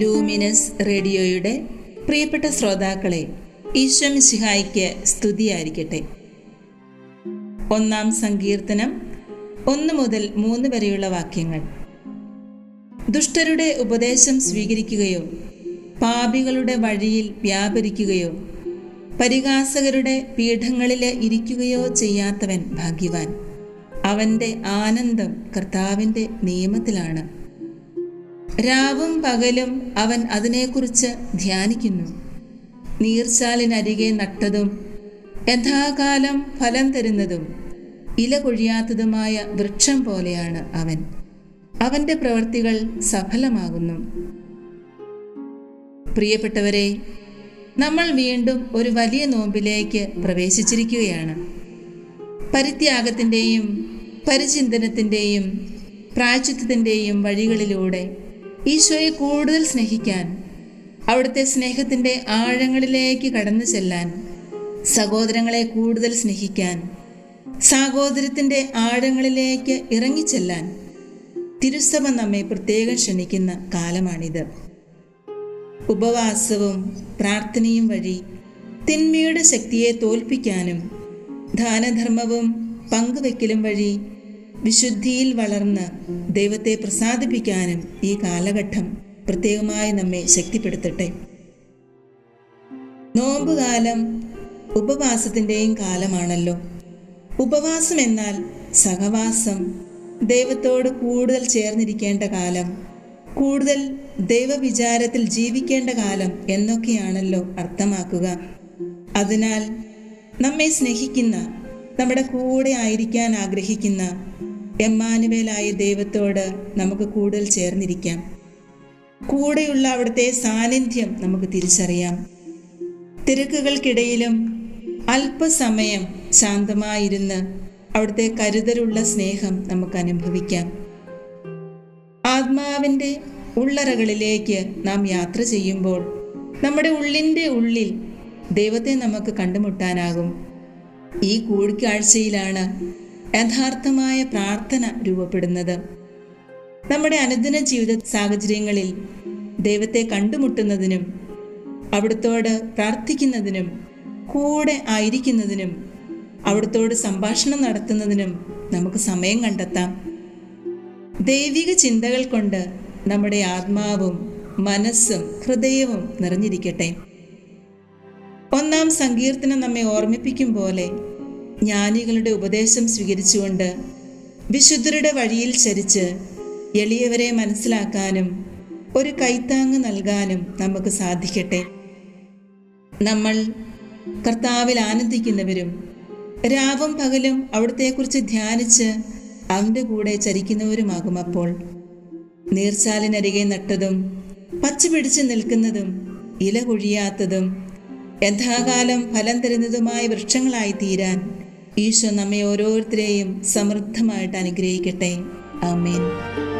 Luminous റേഡിയോയുടെ പ്രിയപ്പെട്ട ശ്രോതാക്കളെ ഈശ്വമിശിഹായിക്ക് സ്തുതിയായിരിക്കട്ടെ. ഒന്നാം സങ്കീർത്തനം ഒന്ന് മുതൽ മൂന്ന് വരെയുള്ള വാക്യങ്ങൾ. ദുഷ്ടരുടെ ഉപദേശം സ്വീകരിക്കുകയോ പാപികളുടെ വഴിയിൽ വ്യാപരിക്കുകയോ പരിഹാസകരുടെ പീഠങ്ങളിൽ ഇരിക്കുകയോ ചെയ്യാത്തവൻ ഭാഗ്യവാൻ. അവന്റെ ആനന്ദം കർത്താവിന്റെ നിയമത്തിലാണ്. രാവും പകലും അവൻ അതിനെക്കുറിച്ച് ധ്യാനിക്കുന്നു. നീർച്ചാലിനരികെ നട്ടതും യഥാകാലം ഫലം തരുന്നതും ഇല കൊഴിയാത്തതുമായ വൃക്ഷം പോലെയാണ് അവൻ. അവന്റെ പ്രവൃത്തികൾ സഫലമാകുന്നു. പ്രിയപ്പെട്ടവരെ നമ്മൾ വീണ്ടും ഒരു വലിയ നോമ്പിലേക്ക് പ്രവേശിച്ചിരിക്കുകയാണ്. പരിത്യാഗത്തിന്റെയും പരിചിന്തനത്തിന്റെയും പ്രായച്ചിത്വത്തിന്റെയും വഴികളിലൂടെ ഈശോയെ കൂടുതൽ സ്നേഹിക്കാൻ അവിടുത്തെ സ്നേഹത്തിന്റെ ആഴങ്ങളിലേക്ക് കടന്നു ചെല്ലാൻ സഹോദരങ്ങളെ കൂടുതൽ സ്നേഹിക്കാൻ സാഹോദര്യത്തിന്റെ ആഴങ്ങളിലേക്ക് ഇറങ്ങിച്ചെല്ലാൻ തിരുസഭ നമ്മെ പ്രത്യേകം ക്ഷണിക്കുന്ന കാലമാണിത്. ഉപവാസവും പ്രാർത്ഥനയും വഴി തിന്മയുടെ ശക്തിയെ തോൽപ്പിക്കാനും ദാനധർമ്മവും പങ്കുവെക്കലും വഴി വിശുദ്ധിയിൽ വളർന്ന് ദൈവത്തെ പ്രസാദിപ്പിക്കാനും ഈ കാലഘട്ടം പ്രത്യേകമായി നമ്മെ ശക്തിപ്പെടുത്തട്ടെ. നോമ്പുകാലം ഉപവാസത്തിന്റെയും കാലമാണല്ലോ. ഉപവാസം എന്നാൽ സഹവാസം ദൈവത്തോട് കൂടുതൽ ചേർന്നിരിക്കേണ്ട കാലം കൂടുതൽ ദൈവവിചാരത്തിൽ ജീവിക്കേണ്ട കാലം എന്നൊക്കെയാണല്ലോ അർത്ഥമാക്കുക. അതിനാൽ നമ്മെ സ്നേഹിക്കുന്ന നമ്മുടെ കൂടെ ആയിരിക്കാൻ ആഗ്രഹിക്കുന്ന എമ്മാനുവേലായ ദൈവത്തോട് നമുക്ക് കൂടുതൽ ചേർന്നിരിക്കാം. കൂടെയുള്ള അവിടുത്തെ സാന്നിധ്യം നമുക്ക് തിരിച്ചറിയാം. തിരക്കുകൾക്കിടയിലും അല്പസമയം ശാന്തമായിരുന്ന് അവിടുത്തെ കരുതലുള്ള സ്നേഹം നമുക്ക് അനുഭവിക്കാം ആത്മാവിന്റെ ഉള്ളറകളിലേക്ക് നാം യാത്ര ചെയ്യുമ്പോൾ നമ്മുടെ ഉള്ളിന്റെ ഉള്ളിൽ ദൈവത്തെ നമുക്ക് കണ്ടുമുട്ടാനാകും. ഈ കൂടിക്കാഴ്ചയിലാണ് യഥാർത്ഥമായ പ്രാർത്ഥന രൂപപ്പെടുന്നത്. നമ്മുടെ അനുദിന ജീവിത സാഹചര്യങ്ങളിൽ ദൈവത്തെ കണ്ടുമുട്ടുന്നതിനും അവിടുത്തോട് പ്രാർത്ഥിക്കുന്നതിനും കൂടെ ആയിരിക്കുന്നതിനും അവിടുത്തോട് സംഭാഷണം നടത്തുന്നതിനും നമുക്ക് സമയം കണ്ടെത്താം. ദൈവിക ചിന്തകൾ കൊണ്ട് നമ്മുടെ ആത്മാവും മനസ്സും ഹൃദയവും നിറഞ്ഞിരിക്കട്ടെ. ഒന്നാം സങ്കീർത്തനം നമ്മെ ഓർമ്മിപ്പിക്കും പോലെ ജ്ഞാനികളുടെ ഉപദേശം സ്വീകരിച്ചുകൊണ്ട് വിശുദ്ധരുടെ വഴിയിൽ ചരിച്ച് എളിയവരെ മനസ്സിലാക്കാനും ഒരു കൈത്താങ്ങ് നൽകാനും നമുക്ക് സാധിക്കട്ടെ. നമ്മൾ കർത്താവിൽ ആനന്ദിക്കുന്നവരും രാവും പകലും അവിടത്തെക്കുറിച്ച് ധ്യാനിച്ച് അവന്റെ കൂടെ ചരിക്കുന്നവരുമാകും അപ്പോൾ. നീർച്ചാലിനരികെ നട്ടതും പച്ച പിടിച്ച് നിൽക്കുന്നതും ഇല കൊഴിയാത്തതും യഥാകാലം ഫലം തരുന്നതുമായ വൃക്ഷങ്ങളായി തീരാൻ ഈശോ നമ്മെ ഓരോരുത്തരെയും സമൃദ്ധമായിട്ട് അനുഗ്രഹിക്കട്ടെ. ആമേൻ.